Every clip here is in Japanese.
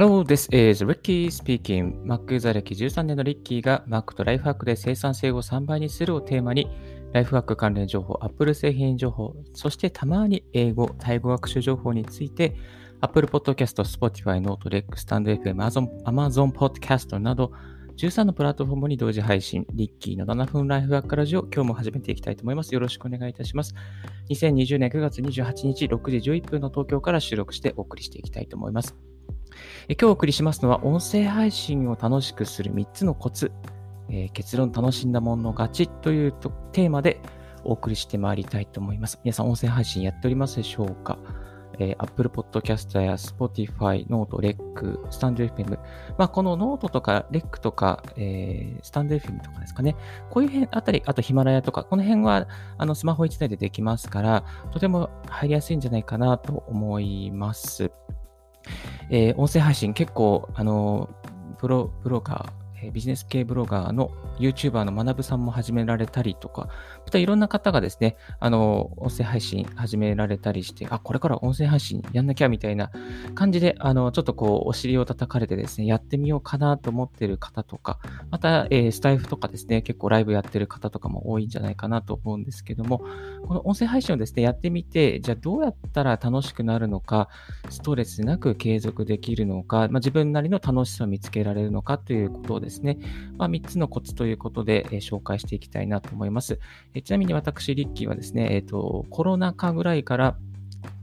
Hello, this is Ricky speaking. Mac 座歴13年のリッキーが Mac とライフハックで生産性を3倍にするをテーマに、ライフハック関連情報、Apple 製品情報、そしてたまに英語、タイ語学習情報について、Apple Podcast、Spotify、Note、REC、StandFM、Amazon, Amazon Podcast など、13のプラットフォームに同時配信、リッキーの7分ライフワークラジオ、今日も始めていきたいと思います。よろしくお願いいたします。2020年9月28日6時11分の東京から収録してお送りしていきたいと思います。え今日お送りしますのは、音声配信を楽しくする3つのコツ、えー、結論楽しんだもの勝ちというテーマでお送りしてまいりたいと思います。皆さん音声配信やっておりますでしょうか？えー、Apple Podcast や Spotify、Note、REC、StandFM。まあ、この Note とか REC とか、えー、StandFM とかですかね。こういう辺あたり、あとヒマラヤとか、この辺はあのスマホ1台でできますから、とても入りやすいんじゃないかなと思います。えー、音声配信結構、あの、プロ、プロか、ビジネス系ブロガーの YouTuber の学さんも始められたりとか、またいろんな方がですね、あの、音声配信始められたりして、あ、これから音声配信やんなきゃみたいな感じで、あの、ちょっとこう、お尻を叩かれてですね、やってみようかなと思ってる方とか、また、えー、スタイフとかですね、結構ライブやってる方とかも多いんじゃないかなと思うんですけども、この音声配信をですね、やってみて、じゃあどうやったら楽しくなるのか、ストレスなく継続できるのか、まあ、自分なりの楽しさを見つけられるのかということをですね、ですねまあ、3つのコツということで、えー、紹介していきたいなと思います。えー、ちなみに私、リッキーはですね、え、ー、と、コロナ禍ぐらいから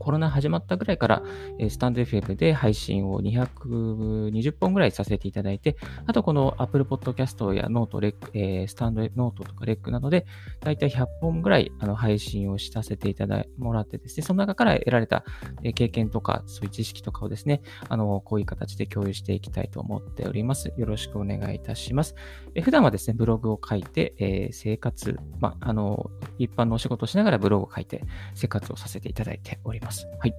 コロナ始まったぐらいから、えスタンド FM で配信を220本ぐらいさせていただいて、あとこの Apple Podcast やノート、レック、えー、スタンドノートとかレックなどで、だいたい100本ぐらいあの配信をさせていただもらってですね、その中から得られた、経験とか、そういう知識とかをですね、あの、こういう形で共有していきたいと思っております。よろしくお願いいたします。え普段はですね、ブログを書いて、えー、生活、まあ、あの、一般のお仕事をしながらブログを書いて、生活をさせていただいております。はい。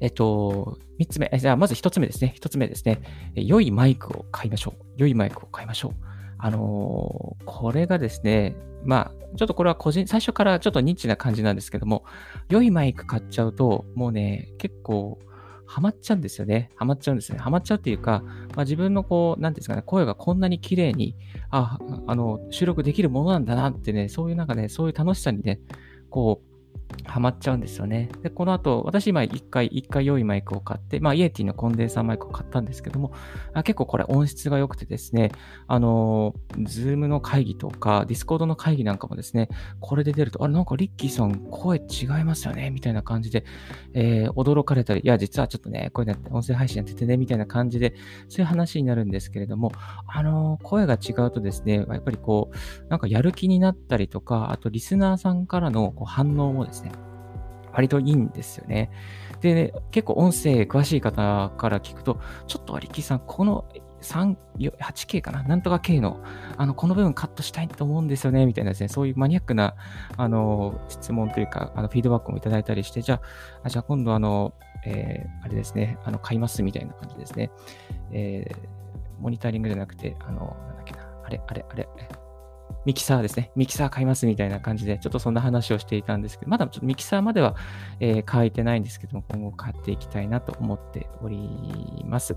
えっと、三つ目、じゃあまず一つ目ですね。一つ目ですね。良いマイクを買いましょう。良いマイクを買いましょう。あのー、これがですね、まあ、ちょっとこれは個人、最初からちょっとニッチな感じなんですけども、良いマイク買っちゃうと、もうね、結構、ハマっちゃうんですよね。ハマっちゃうんですね。ハマっちゃうっていうか、まあ、自分のこう、なんですかね、声がこんなに綺麗に、あ、あの、収録できるものなんだなってね、そういうなんかね、そういう楽しさにね、こう、ハマっちゃうんですよね。で、この後、私今一回、一回良いマイクを買って、まあ、 Yeti のコンデンサーマイクを買ったんですけども、あ結構これ音質が良くてですね、あの、 Zoom の会議とか、 Discord の会議なんかもですね、これで出ると、あれなんかリッキーさん声違いますよねみたいな感じで、えー、驚かれたり、いや、実はちょっとね、こういうの音声配信やっててね、みたいな感じで、そういう話になるんですけれども、あの、声が違うとですね、やっぱりこう、なんかやる気になったりとか、あとリスナーさんからのこう反応もですね、割といいんですよね。で、ね、結構音声詳しい方から聞くと、ちょっとリッキーさん、この、8K かな？なんとか K の、あの、この部分カットしたいと思うんですよね、みたいなですね、そういうマニアックな、あの、質問というか、あの、フィードバックもいただいたりして、じゃあ、じゃあ今度あの、えー、あれですね、あの、買いますみたいな感じですね。えー、モニタリングじゃなくて、あの、なんだっけな、あれ、あれ、あれ、ミキサーですね。ミキサー買いますみたいな感じで、ちょっとそんな話をしていたんですけど、まだちょっとミキサーまでは、えー、買えてないんですけども、今後買っていきたいなと思っております。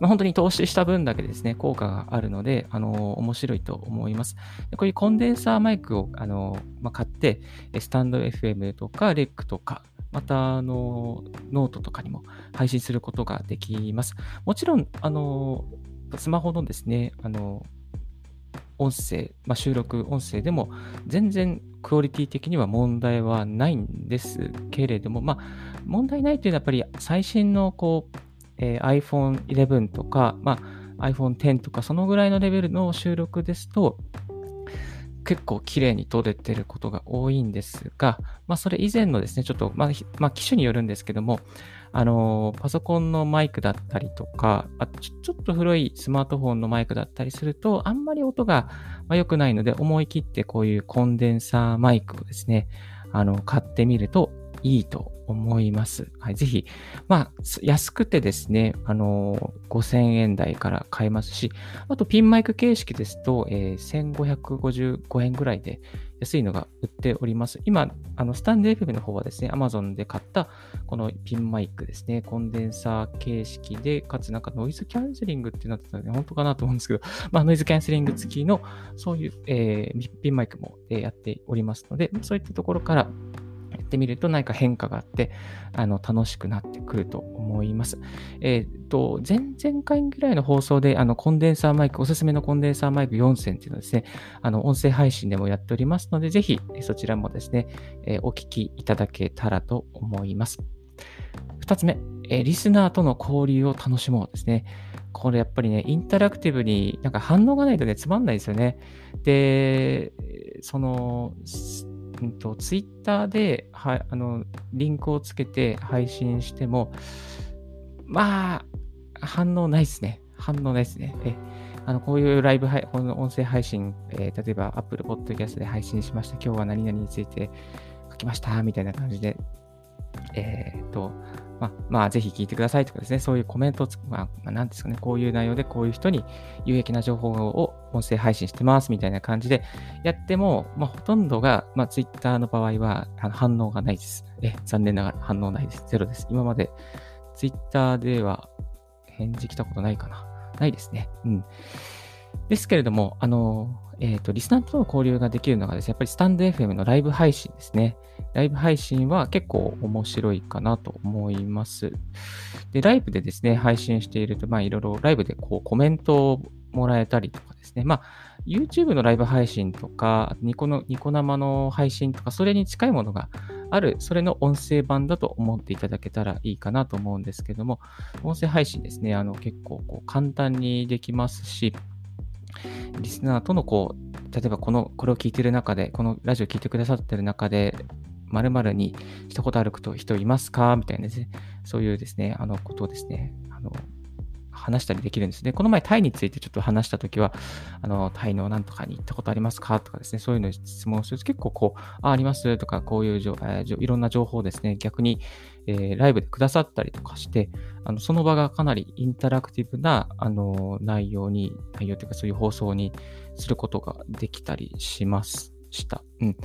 まあ、本当に投資した分だけですね、効果があるので、あのー、面白いと思います。こういうコンデンサーマイクを、あのー、まあ、買って、スタンド FM とか、レックとか、また、あのノートとかにも配信することができます。もちろん、あのスマホのですね、あの音声、まあ、収録音声でも全然クオリティ的には問題はないんですけれども、まあ、問題ないというのはやっぱり最新のこう、えー、iPhone 11とか、まあ、iPhone X とかそのぐらいのレベルの収録ですと結構綺麗に撮れてることが多いんですが、まあ、それ以前のですね、ちょっと、まあ、まあ、機種によるんですけども、あの、パソコンのマイクだったりとか、あちょっと古いスマートフォンのマイクだったりすると、あんまり音が良くないので、思い切ってこういうコンデンサーマイクをですね、あの、買ってみると、いいと思います。はい、ぜひ、まあ、安くてですね、あのー、5000円台から買えますし、あとピンマイク形式ですと、えー、1555円ぐらいで安いのが売っております。今、あのスタンド FM の方はですね、Amazon で買ったこのピンマイクですね、コンデンサー形式で、かつなんかノイズキャンセリングってなってたので、本当かなと思うんですけど、まあ、ノイズキャンセリング付きのそういう、えー、ピンマイクもえやっておりますので、そういったところからってみると何か変化があって、あの、楽しくなってくると思います。えっ、ー、と、前々回ぐらいの放送で、あの、コンデンサーマイク、おすすめのコンデンサーマイク4選っていうのをですね、あの、音声配信でもやっておりますので、ぜひ、そちらもですね、えー、お聞きいただけたらと思います。二つ目、えー、リスナーとの交流を楽しもうですね。これやっぱりね、インタラクティブになんか反応がないとね、つまんないですよね。で、その、うんと、ツイッターで、はあの、リンクをつけて配信しても、まあ、反応ないですね。反応ないですね。えあのこういうライブ配、この音声配信、えー、例えば Apple Podcast で配信しました。今日は何々について書きました。みたいな感じで、えっ、と、まあ、まあ、ぜひ聞いてくださいとかですね、そういうコメントをつ、まあ、まあ、なんですかね、こういう内容でこういう人に有益な情報を音声配信してますみたいな感じでやっても、まあ、ほとんどが、まあ、Twitter の場合は反応がないです。え、残念ながら反応ないです。ゼロです。今まで Twitter では返事来たことないかな。ないですね。うん。ですけれども、あの、えっ、ー、と、リスナーとの交流ができるのがですね、やっぱりスタンド FM のライブ配信ですね。ライブ配信は結構面白いかなと思います。で、ライブでですね、配信していると、まあ、いろいろライブでこうコメントをもらえたりとかですね、まあ、YouTube のライブ配信とか、ニコの、ニコ生の配信とか、それに近いものがある、それの音声版だと思っていただけたらいいかなと思うんですけども、音声配信ですね、あの結構こう簡単にできますし、リスナーとのこう、例えばこの、これを聞いてる中で、このラジオ聞いてくださってる中で、〇〇にしたことある人いますかみたいなですね、そういうですね、あのことをですね、あの、話したりできるんですね。この前タイについてちょっと話したときは、あの、タイのなんとかに行ったことありますかとかですね、そういうの質問すると結構こう、あ、ありますとか、こういう、えー、いろんな情報をですね、逆に、えー、ライブでくださったりとかして、あのその場がかなりインタラクティブな、あの、内容に、内容というかそういう放送にすることができたりしま。した。うん。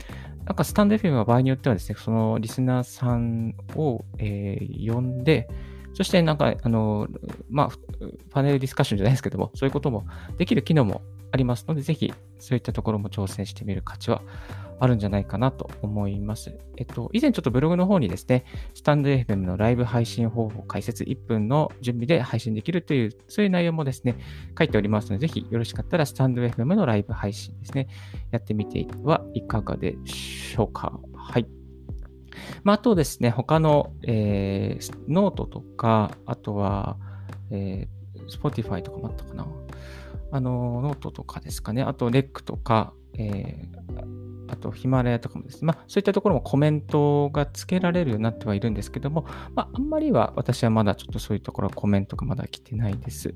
なんかスタンド FM は場合によってはですね、そのリスナーさんを、えー、呼んで、そしてなんか、あの、まあ、パネルディスカッションじゃないですけども、そういうこともできる機能もありますので、ぜひそういったところも挑戦してみる価値はあるんじゃないかなと思います。えっと、以前ちょっとブログの方にですね、スタンド FM のライブ配信方法解説1分の準備で配信できるという、そういう内容もですね、書いておりますので、ぜひよろしかったらスタンド FM のライブ配信ですね、やってみてはいかがでしょうか。はい。まあ、あとですね、他の、えー、ノートとか、あとは、えー、Spotify とかもあったかな。あの、ノートとかですかね。あと、レックとか、えー、あと、ヒマラヤとかもですね。まあ、そういったところもコメントがつけられるようになってはいるんですけども、まあ、あんまりは私はまだちょっとそういうところはコメントがまだ来てないです。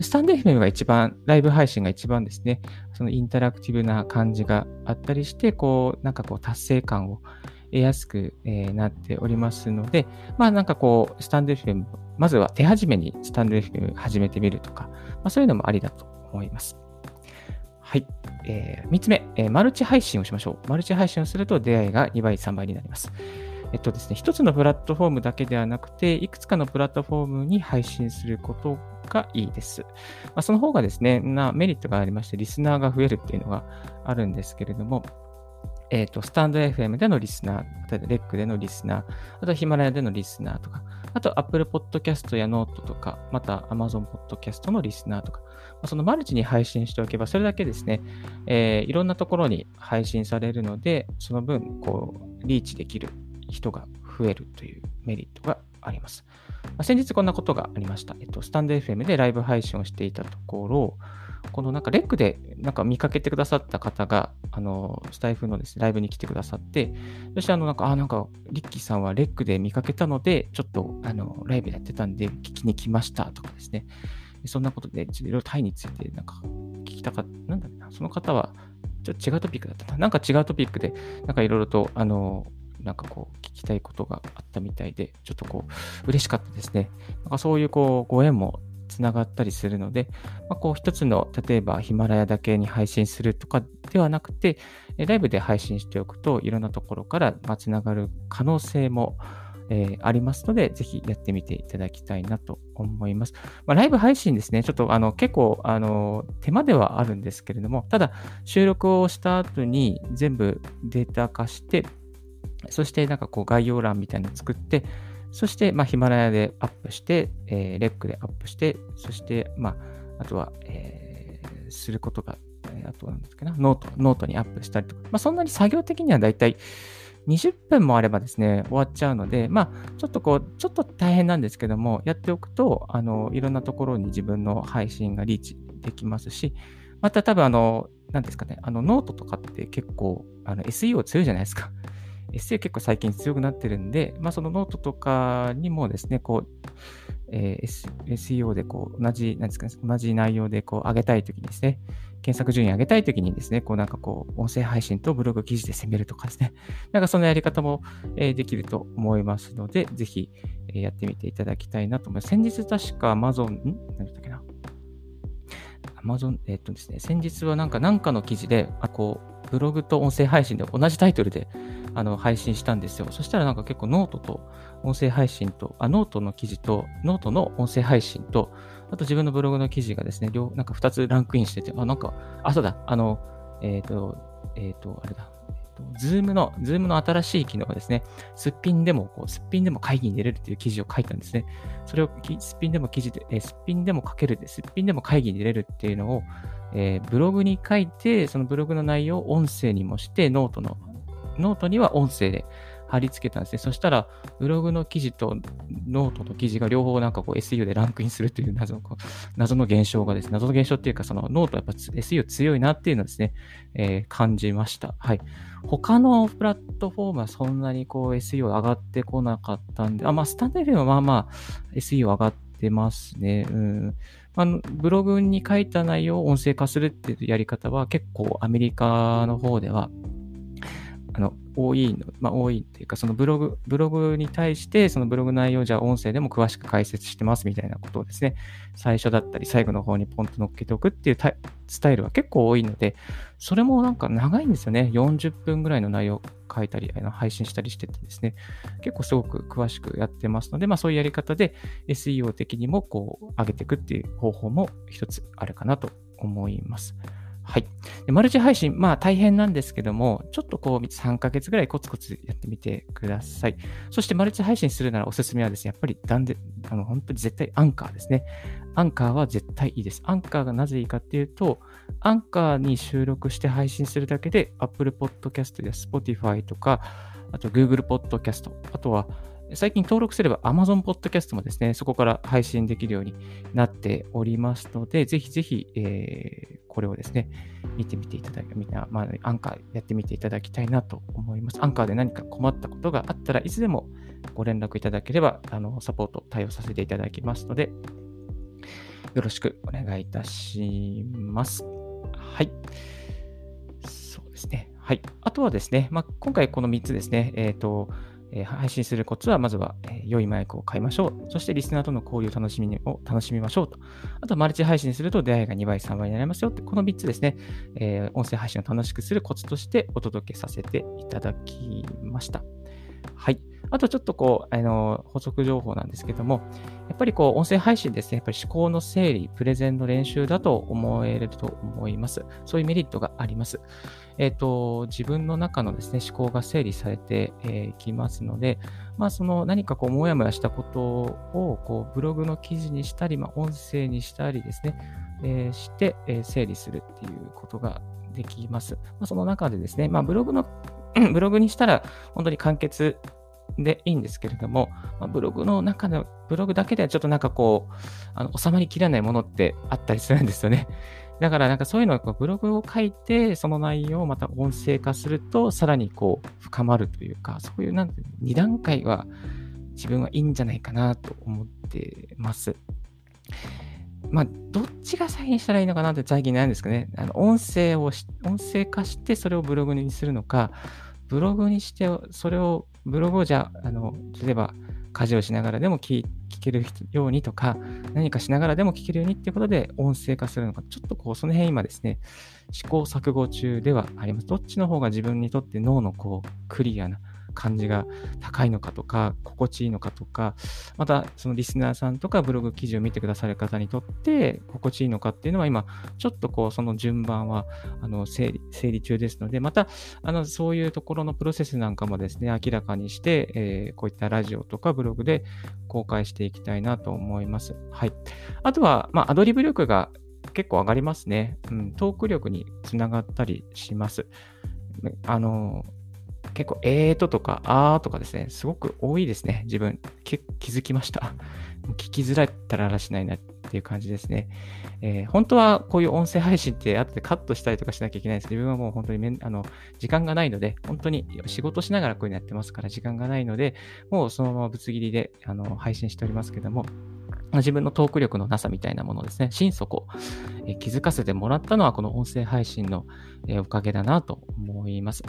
スタンド FM が一番、ライブ配信が一番ですね、そのインタラクティブな感じがあったりして、こう、なんかこう、達成感を得やすく、えー、なっておりますので、まあなんかこう、スタンド FM、まずは手始めにスタンド FM 始めてみるとか、まあ、そういうのもありだと思います。はい。えー、3つ目、えー、マルチ配信をしましょう。マルチ配信をすると出会いが2倍、3倍になります。えっとですね、1つのプラットフォームだけではなくて、いくつかのプラットフォームに配信することがいいです。まあ、その方がですね、なメリットがありまして、リスナーが増えるっていうのがあるんですけれども、えっ、ー、と、スタンド FM でのリスナー、例えばレックでのリスナー、あとヒマラヤでのリスナーとか、あと Apple Podcast や Note とか、また Amazon Podcast のリスナーとか、そのマルチに配信しておけば、それだけですね、えー、いろんなところに配信されるので、その分、こう、リーチできる人が増えるというメリットがあります。まあ、先日こんなことがありました。えっと、スタンド FM でライブ配信をしていたところ、このなんかレックでなんか見かけてくださった方が、あの、スタイフのですね、ライブに来てくださって、そしてあの、なんか、あ、なんか、リッキーさんはレックで見かけたので、ちょっと、あの、ライブやってたんで、聞きに来ましたとかですね。そんなことで、いろいろタイについて、なんか、聞きたかった、なんだろうな、その方は、ちょっと違うトピックだったな。なんか違うトピックで、なんかいろいろと、あの、なんかこう、聞きたいことがあったみたいで、ちょっとこう、嬉しかったですね。なんかそういうこう、ご縁もつながったりするので、まあ、こう一つの、例えばヒマラヤだけに配信するとかではなくて、ライブで配信しておくといろんなところからつながる可能性も、えー、ありますので、ぜひやってみていただきたいなと思います。まあ、ライブ配信ですね、ちょっとあの結構あの手間ではあるんですけれども、ただ収録をした後に全部データ化して、そしてなんかこう概要欄みたいなのを作って、そして、まあ、ヒマラヤでアップして、えー、レックでアップして、そして、まあ、あとは、えー、することが、あとなんですかな、ノート、ノートにアップしたりとか、まあ、そんなに作業的にはだいたい20分もあればですね、終わっちゃうので、まあ、ちょっとこう、ちょっと大変なんですけども、やっておくと、あの、いろんなところに自分の配信がリーチできますし、また多分あの、なんですかね、あの、ノートとかって結構、あの、SEO 強いじゃないですか。SEO 結構最近強くなってるんで、まあ、そのノートとかにもですね、こう、えー、SEO でこう、同じ、なんですかね、同じ内容でこう、上げたいときにですね、検索順位上げたいときにですね、こうなんかこう、音声配信とブログ記事で攻めるとかですね、なんかそのやり方も、えー、できると思いますので、ぜひ、え、やってみていただきたいなと思います。先日確か Amazon、ん？何だったっけな？Amazon、えっとですね、先日はなんか、なんかの記事で、あこう、ブログと音声配信で同じタイトルであの配信したんですよ。そしたらなんか結構ノートと音声配信と、あ、ノートの記事と、ノートの音声配信と、あと自分のブログの記事がですね、両、なんか2つランクインしてて、あ、なんか、あ、そうだ、あの、えっ、ー、と、えっ、ー、と、あれだ、ズームの、ズームの新しい機能がですね、すっぴんでも、こう、すっぴんでも会議に出れるという記事を書いたんですね。それをすっぴんでも記事で、え、すっぴんでも書けるで、すっぴんでも会議に出れるっていうのを、えー、ブログに書いて、そのブログの内容を音声にもして、ノートの、ノートには音声で貼り付けたんですね。そしたら、ブログの記事とノートの記事が両方なんかこう SEO でランクインするという謎の謎の現象がですね、謎の現象っていうか、そのノートやっぱ SEO 強いなっていうのをですね、えー、感じました。はい。他のプラットフォームはそんなにこう SEO 上がってこなかったんで、あ、まあ、スタンド FM はまあまあ SEO 上がってますね。うん。あの、ブログに書いた内容を音声化するっていうやり方は結構アメリカの方ではあの、多いの、まあ、多いっていうか、そのブログ、ブログに対して、そのブログ内容じゃ音声でも詳しく解説してますみたいなことをですね、最初だったり最後の方にポンと乗っけておくっていうスタイルは結構多いので、それもなんか長いんですよね。40分ぐらいの内容書いたり、あの配信したりしててですね、結構すごく詳しくやってますので、まあそういうやり方で SEO 的にもこう上げていくっていう方法も一つあるかなと思います。はい。でマルチ配信、まあ大変なんですけども、ちょっとこう3ヶ月ぐらいコツコツやってみてください。そしてマルチ配信するならおすすめはですね、やっぱり断で、あの、本当に絶対アンカーですね。アンカーは絶対いいです。アンカーがなぜいいかっていうと、アンカーに収録して配信するだけで Apple Podcast や Spotify とか、あと Google Podcast、あとは最近登録すれば Amazon Podcast もですね、そこから配信できるようになっておりますので、ぜひぜひ、えー、これをですね、見てみていただき、みんな、まあ、アンカーやってみていただきたいなと思います。アンカーで何か困ったことがあったらいつでもご連絡いただければ、あの、サポート対応させていただきますので、よろしくお願いいたします。はい。そうですね。はい。あとはですね、まあ、今回この3つですね、えっ、ー、と、え、配信するコツは、まずは、え、良いマイクを買いましょう。そしてリスナーとの交流を楽しみを楽しみましょうと。あと、マルチ配信すると出会いが2倍、3倍になりますよって、この3つですね、えー、音声配信を楽しくするコツとしてお届けさせていただきました。はい。あとちょっとこう、あの、補足情報なんですけども、やっぱりこう、音声配信ですね、やっぱり思考の整理、プレゼンの練習だと思えると思います。そういうメリットがあります。えっ、ー、と、自分の中のですね、思考が整理されてい、えー、きますので、まあ、その何かこう、もやもやしたことを、こう、ブログの記事にしたり、まあ、音声にしたりですね、えー、して、え整理するっていうことができます。まあ、その中でですね、まあ、ブログの ブログにしたら本当に簡潔でいいんですけれども、まあ、ブログの中の、ブログだけではちょっとなんかこう、あの収まりきらないものってあったりするんですよね。だからなんかそういうのをブログを書いて、その内容をまた音声化すると、さらにこう深まるというか、そういうなんて2段階は自分はいいんじゃないかなと思ってます。まあ、どっちが先にしたらいいのかなって最近なんですかね。あの音声を音声化してそれをブログにするのか、ブログにして、それを、ブログをじゃあ、あの、例えば、家事をしながらでも聞けるようにとか、何かしながらでも聞けるようにっていうことで音声化するのか、ちょっとこう、その辺今ですね、試行錯誤中ではあります。どっちの方が自分にとって脳のこう、クリアな感じが高いのかとか、心地いいのかとか、またそのリスナーさんとかブログ記事を見てくださる方にとって心地いいのかっていうのは今、ちょっとこうその順番はあの整理整理中ですので、またあのそういうところのプロセスなんかもですね、明らかにして、えー、こういったラジオとかブログで公開していきたいなと思います。はい。あとは、まあ、アドリブ力が結構上がりますね。うん、トーク力につながったりします。あの、結構、えーととか、あーとかですね、すごく多いですね。自分、気づきました。聞きづらいったららしないなっていう感じですね。えー、本当はこういう音声配信って後でカットしたりとかしなきゃいけないんです自分はもう本当にめんあの時間がないので、本当に仕事しながらこういうのやってますから時間がないので、もうそのままぶつ切りであの配信しておりますけども、自分のトーク力のなさみたいなものですね、心底、え、気づかせてもらったのはこの音声配信の、えー、おかげだなと思います。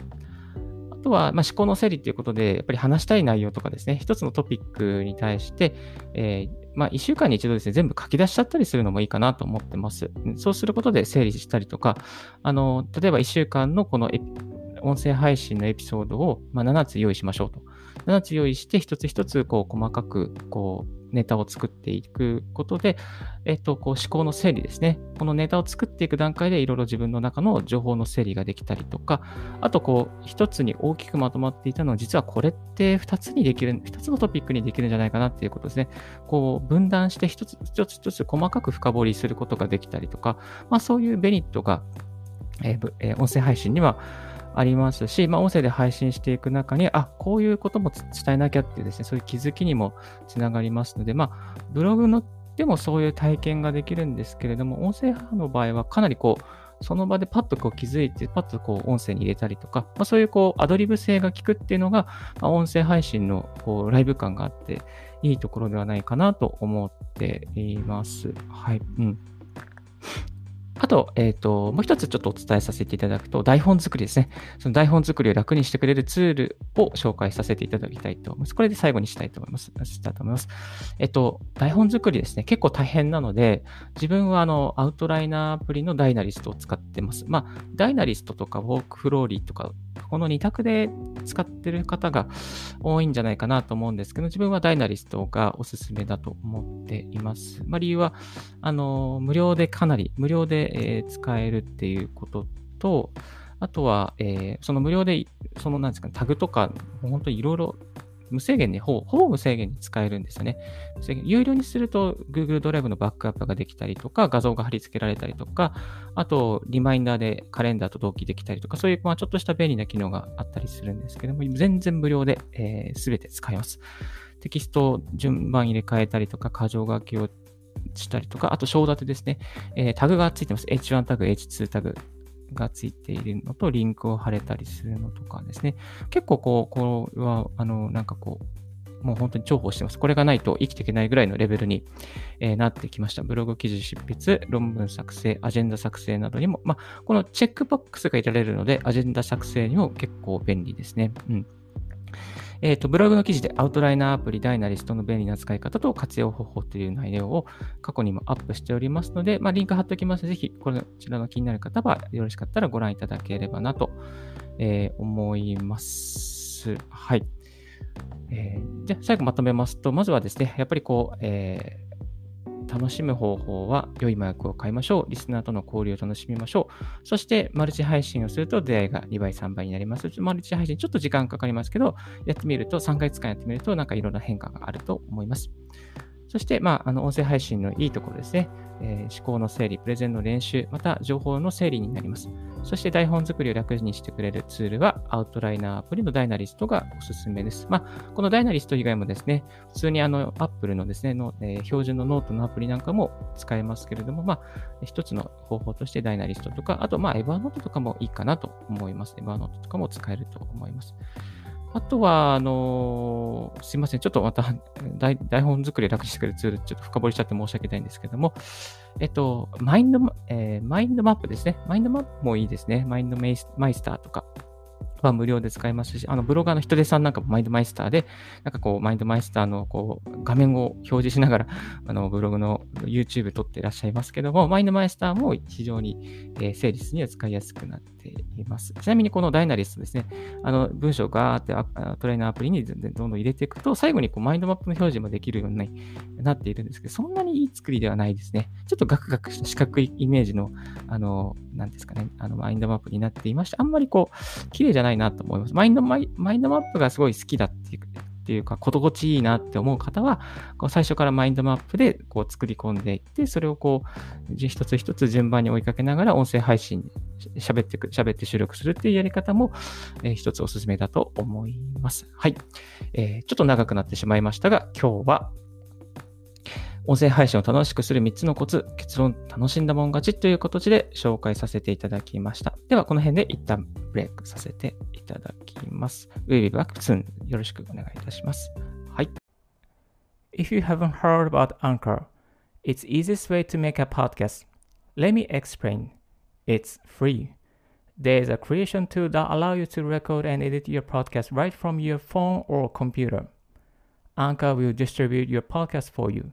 あとは、まあ、思考の整理ということで、やっぱり話したい内容とかですね、一つのトピックに対して、えー、まあ、1週間に一度ですね、全部書き出しちゃったりするのもいいかなと思ってます。そうすることで整理したりとか、あの、例えば1週間のこの音声配信のエピソードを、まあ、7つ用意しましょうと。7つ用意して、一つ一つこう細かくこうネタを作っていくことで、えっと、こう思考の整理ですね。このネタを作っていく段階でいろいろ自分の中の情報の整理ができたりとか、あとこう、一つに大きくまとまっていたのは、実はこれって二つにできる、二つのトピックにできるんじゃないかなっていうことですね。こう、分断して一つ一つ一つ細かく深掘りすることができたりとか、まあそういうメリットが、えーえー、音声配信にはありますし、まあ、音声で配信していく中に、あ、こういうことも伝えなきゃっていうですね、そういう気づきにもつながりますので、まあ、ブログのでもそういう体験ができるんですけれども、音声派の場合はかなりこう、その場でパッとこう気づいて、パッとこう音声に入れたりとか、まあ、そういうこうアドリブ性が効くっていうのが、まあ、音声配信のこうライブ感があって、いいところではないかなと思っています。はい。うん。あと、えっ、ー、と、もう一つちょっとお伝えさせていただくと、台本作りですね。その台本作りを楽にしてくれるツールを紹介させていただきたいと思います。これで最後にしたいと思います。したいと思います。えっ、ー、と、台本作りですね。結構大変なので、自分はあの、アウトライナーアプリのダイナリストを使ってます。まあ、ダイナリストとかウォークフローリーとかこの2択で使ってる方が多いんじゃないかなと思うんですけど、自分はダイナリストがおすすめだと思っています。まあ、理由は、あの、無料でかなり、無料で、え、使えるっていうことと、あとは、えー、その無料で、そのなんですか、タグとか、本当にいろいろ無制限に、ほぼほぼ無制限に使えるんですよね。有料にすると Google ドライブのバックアップができたりとか、画像が貼り付けられたりとか、あと、リマインダーでカレンダーと同期できたりとか、そういう、まあ、ちょっとした便利な機能があったりするんですけども、全然無料で、えー、全て使えます。テキストを順番入れ替えたりとか、箇条書きをしたりとか、あと章立てですね。えー、タグがついてます。H1 タグ、H2 タグ、がついているのと、リンクを貼れたりするのとかですね。結構こう、これは、あの、なんかこう、もう本当に重宝してます。これがないと生きていけないぐらいのレベルに、えー、なってきました。ブログ記事執筆、論文作成、アジェンダ作成などにも、まあ、このチェックボックスがいられるので、アジェンダ作成にも結構便利ですね。うん。えっ、ー、と、ブログの記事でアウトライナーアプリ、ダイナリストの便利な使い方と活用方法という内容を過去にもアップしておりますので、まあ、リンク貼っておきます。ぜひ、こちらの気になる方はよろしかったらご覧いただければなと、えー、思います。はい。えー、じゃあ、最後まとめますと、まずはですね、やっぱりこう、えー楽しむ方法は良いマークを買いましょう。リスナーとの交流を楽しみましょう。そして、マルチ配信をすると出会いが2倍、3倍になります。マルチ配信ちょっと時間かかりますけど、やってみると、3ヶ月間やってみると、なんかいろんな変化があると思います。そして、まあ、あの、音声配信のいいところですね。えー、思考の整理、プレゼンの練習、また情報の整理になります。そして台本作りを楽にしてくれるツールは、アウトライナーアプリのダイナリストがおすすめです。まあ、このダイナリスト以外もですね、普通にあの、Apple のですね、のえー、標準のノートのアプリなんかも使えますけれども、まあ、一つの方法としてダイナリストとか、あと、まあ、エヴァーノートとかもいいかなと思います。エヴァーノートとかも使えると思います。あとは、あのー、すいません。ちょっとまた台、本作り楽してくれるツール、ちょっと深掘りしちゃって申し訳ないんですけども、えっと、マインド、えー、マインドマップですね。マインドマップもいいですね。マインドメイスマイスターとか。は無料で使えますし、あのブロガーの人手さんなんかもマインドマイスターで、なんかこう、マインドマイスターのこう画面を表示しながら、あのブログの YouTube 撮っていらっしゃいますけども、マインドマイスターも非常に、えー、セーリスには使いやすくなってています。ちなみにこのダイナリストですね、あの文章をガーってアウトライナーアプリにどんどん入れていくと、最後にこうマインドマップの表示もできるようになっているんですけど、そんなにいい作りではないですね。ちょっとガクガクした四角いイメージの、あの、なんですかね、あのマインドマップになっていまして、あんまりこう、綺麗じゃないなと思います。マインドマイマインドマップがすごい好きだっていうっていうか、心地いいなって思う方は、こう最初からマインドマップでこう作り込んでいって、それをこう、一つ一つ順番に追いかけながら音声配信、喋ってく、喋って収録するっていうやり方も、えー、一つおすすめだと思います。はい。えー、ちょっと長くなってしまいましたが、今日は音声配信を楽しくする3つのコツ、結論楽しんだもん勝ちという形で紹介させていただきました。では、この辺で一旦ブレイクさせていただきます。We'll be back soon. よろしくお願いいたします。はい。If you haven't heard about Anchor, it's easiest way to make a podcast. Let me explain. It's free. There is a creation tool that allows you to record and edit your podcast right from your phone or computer. Anchor will distribute your podcast for you.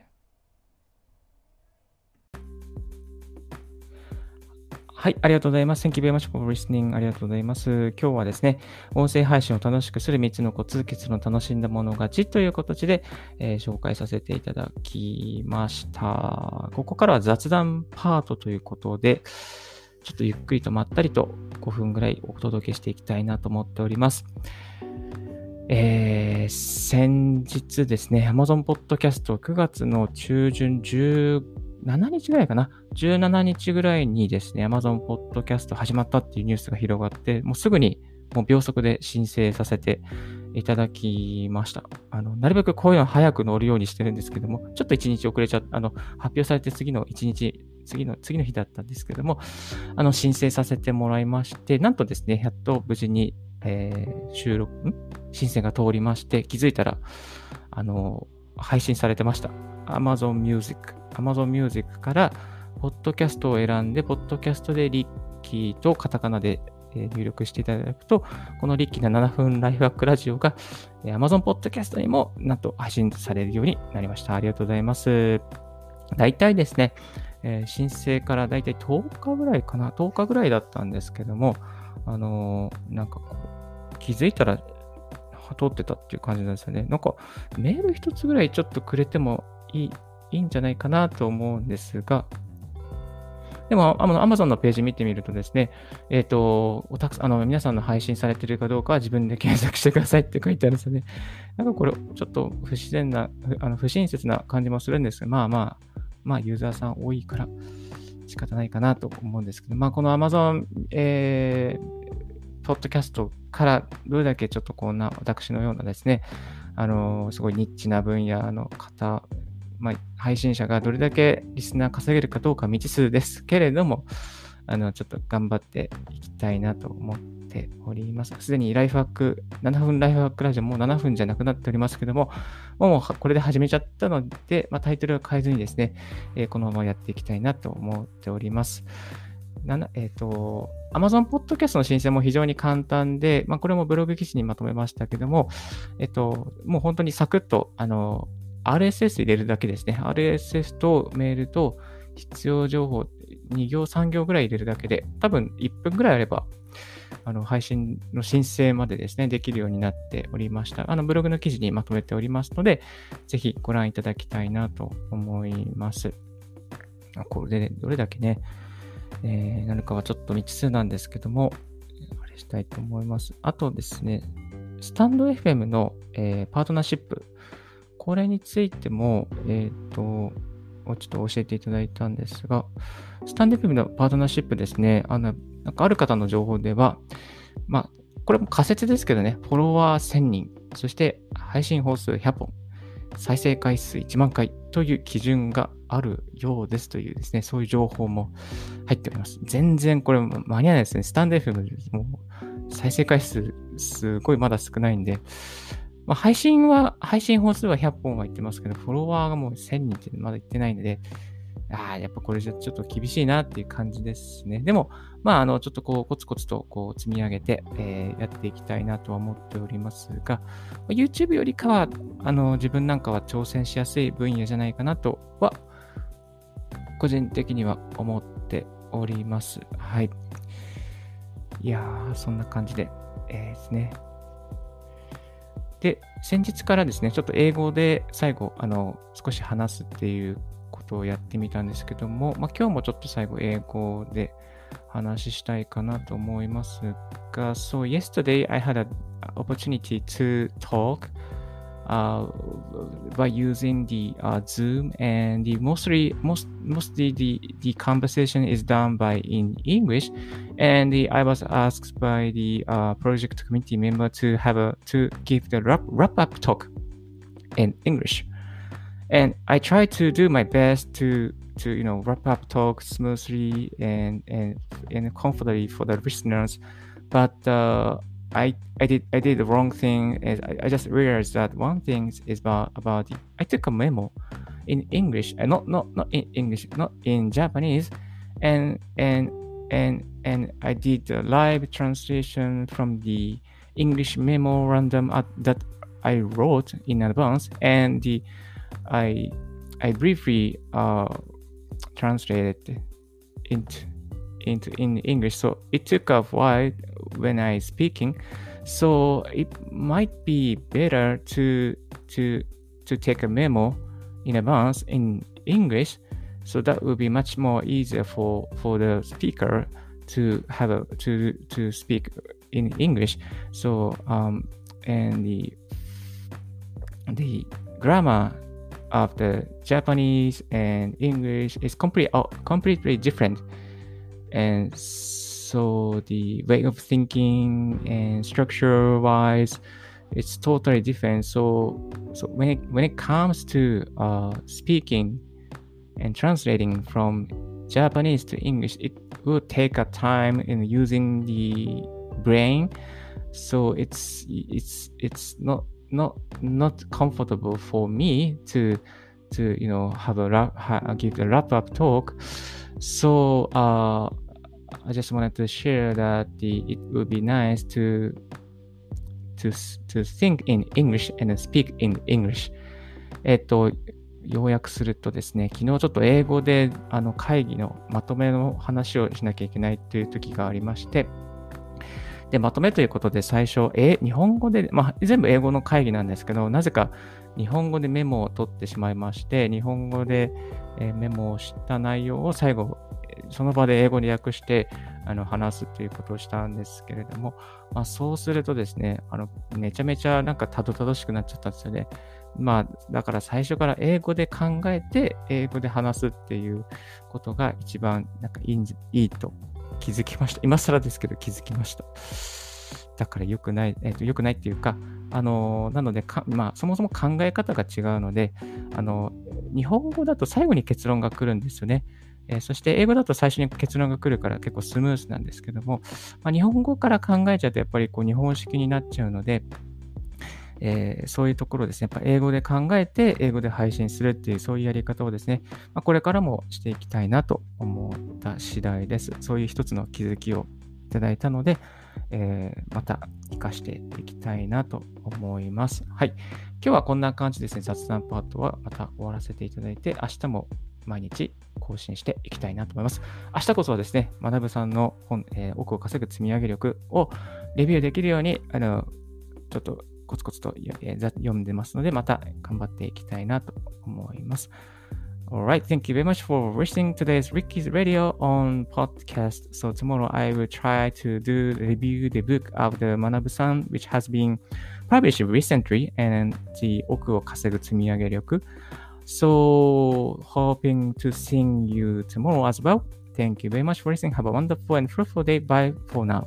はい、ありがとうございます。Thank you very much for listening. ありがとうございます。今日はですね、音声配信を楽しくする3つのコツ、結論楽しんだもの勝ちという形で、えー、紹介させていただきました。ここからは雑談パートということで、ちょっとゆっくりとまったりと5分ぐらいお届けしていきたいなと思っております。えー、先日ですね、Amazon Podcast 9月の中旬15 7日ぐらいかな ?17 日ぐらいにですね、Amazon Podcast 始まったっていうニュースが広がって、もうすぐにもう秒速で申請させていただきました。あの、なるべくこういうの早く乗るようにしてるんですけども、ちょっと1日遅れちゃった、あの、発表されて次の1日、次の、次の日だったんですけども、あの、申請させてもらいまして、なんとですね、やっと無事に、えー、収録、申請が通りまして、気づいたら、あの、配信されてました。Amazon Music Amazon Music から、ポッドキャストを選んで、ポッドキャストでリッキーとカタカナで入力していただくと、このリッキーな7分ライフワークラジオが Amazon Podcast にもなんと配信されるようになりました。ありがとうございます。大体ですね、えー、申請から大体10日ぐらいかな、10日ぐらいだったんですけども、あのー、なんかこう、気づいたら通ってたっていう感じなんですよね。なんかメール一つぐらいちょっとくれてもいいいいんじゃないかなと思うんですが、でも、あの、Amazon のページ見てみるとですね、えっ、ー、と、たくあの、皆さんの配信されてるかどうかは自分で検索してくださいって書いてあるんですよね。なんかこれ、ちょっと不自然な、あの不親切な感じもするんですが、まあまあ、まあ、ユーザーさん多いから仕方ないかなと思うんですけど、まあ、この Amazon、えー、ポッドキャストからどれだけちょっとこんな私のようなですね、あのすごいニッチな分野の方まあ、配信者がどれだけリスナー稼げるかどうか未知数ですけれども、あの、ちょっと頑張っていきたいなと思っております。すでにライフハック、7分ライフハックラジオもう7分じゃなくなっておりますけども、もうこれで始めちゃったので、まあ、タイトルを変えずにですね、えー、このままやっていきたいなと思っております。えっ、ー、と、Amazon Podcast の申請も非常に簡単で、まあ、これもブログ記事にまとめましたけども、えっ、ー、と、もう本当にサクッと、あの、RSS 入れるだけですね。RSS とメールと必要情報2行3行ぐらい入れるだけで、多分1分ぐらいあれば、あの配信の申請までですね、できるようになっておりました。あのブログの記事にまとめておりますので、ぜひご覧いただきたいなと思います。これで、ねどれだけね、えー、なるかはちょっと未知数なんですけども、あれしたいと思います。あとですね、スタンド FM の、えー、パートナーシップ、これについても、えっ、ー、と、ちょっと教えていただいたんですが、スタンディップのパートナーシップですね、あの、なんかある方の情報では、まあ、これも仮説ですけどね、フォロワー1000人、そして配信本数100本、再生回数1万回。という基準があるようですというですね、そういう情報も入っております。全然これ間に合わないですね。スタンド FM も再生回数すごいまだ少ないんで、まあ、配信は、配信本数は100本は言ってますけど、フォロワーがもう1000人ってまだ言ってないので、ああ、やっぱこれじゃちょっと厳しいなっていう感じですね。でも、まあ、あの、ちょっとこう、コツコツとこう積み上げて、えー、やっていきたいなとは思っておりますが、YouTube よりかは、あの、自分なんかは挑戦しやすい分野じゃないかなとは、個人的には思っております。はい。いやー、そんな感じで、えー、ですね。先日からですね、ちょっと英語で最後、あの、少し話すっていうことをやってみたんですけども、まあ、今日もちょっと最後英語で話したいかなと思いますが、So yesterday I had an opportunity to talk uh, by using the uh, Zoom and the mostly most mostly the the conversation is done by in English and the, I was asked by the uh, project committee member to have a to give the wrap, wrap up talk in English. And I try to do my best to to you know wrap up talk smoothly and and and comfortably for the listeners but uh, I I did I did the wrong thing is I, I just realized that one thing is about about I took a memo in English and not not not in English not in Japanese and and and and I did the live translation from the English memorandum at, that I wrote in advance and the I I briefly uh, translated into into in English. So it took a while when I speaking. So it might be better to to to take a memo in advance in English. So that would be much more easier for for the speaker to have a to to speak in English. So um and the the grammar of the Japanese and English is complete, completely different. And so the way of thinking and structure wise, it's totally different. So, so when it, when it comes to uh, speaking and translating from Japanese to English, it will take a time in using the brain. So it's it's it's not not not comfortable for me to to you know have a wrap, give a wrap up talk. So uh, I just wanted to share that the, it would be nice to to to think in English and speak in English. えっと、要約するとですね、昨日ちょっと英語であの会議のまとめの話をしなきゃいけないという時がありまして、で、まとめということで最初、え、日本語で、まあ、全部英語の会議なんですけど、なぜか日本語でメモを取ってしまいまして、日本語で、えメモをした内容を最後、その場で英語に訳してあの話すということをしたんですけれども、まあ、そうするとですね、あのめちゃめちゃなんかたどたどしくなっちゃったんですよね。まあ、だから最初から英語で考えて、英語で話すっていうことが一番なんかいいいいと気づきました。今更ですけど気づきました。だから良くない、えっ、ー、と、良くないっていうか、あの、なのでかまあ、そもそも考え方が違うので、あの、日本語だと最後に結論が来るんですよね。えー、そして英語だと最初に結論が来るから結構スムースなんですけども、まあ、日本語から考えちゃうとやっぱりこう日本式になっちゃうので、えー、そういうところですね、やっぱ英語で考えて、英語で配信するっていう、そういうやり方をですね、まあ、これからもしていきたいなと思った次第です。そういう一つの気づきをいただいたので、えー、また活かしていきたいなと思います。はい。今日はこんな感じですね、雑談パートはまた終わらせていただいて、明日も毎日更新していきたいなと思います。明日こそはですね、学さんの本、えー、奥を稼ぐ積み上げ力をレビューできるように、あの、ちょっとコツコツと読んでますので、また頑張っていきたいなと思います。Alright, thank you very much for listening to today's Ricky's Radio on podcast. So tomorrow I will try to do review the book of the Manabu-san, which has been published recently, and the 奥を稼ぐ積み上げ力. So hoping to see you tomorrow as well. Thank you very much for listening. Have a wonderful and fruitful day. Bye for now.